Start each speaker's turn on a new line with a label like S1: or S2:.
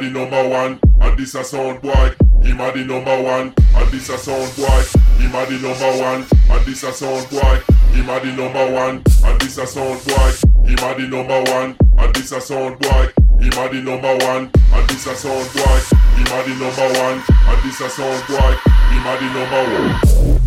S1: The
S2: number one, and this a sound boy. Him a the number one, and this a sound boy. Him a the number one, and this a sound boy. Him a the number one, and this a sound boy. Him a the number one, and this a sound boy. Him a the number one, and this a sound boy. Him a the number one, and this a sound boy. Him a the number one.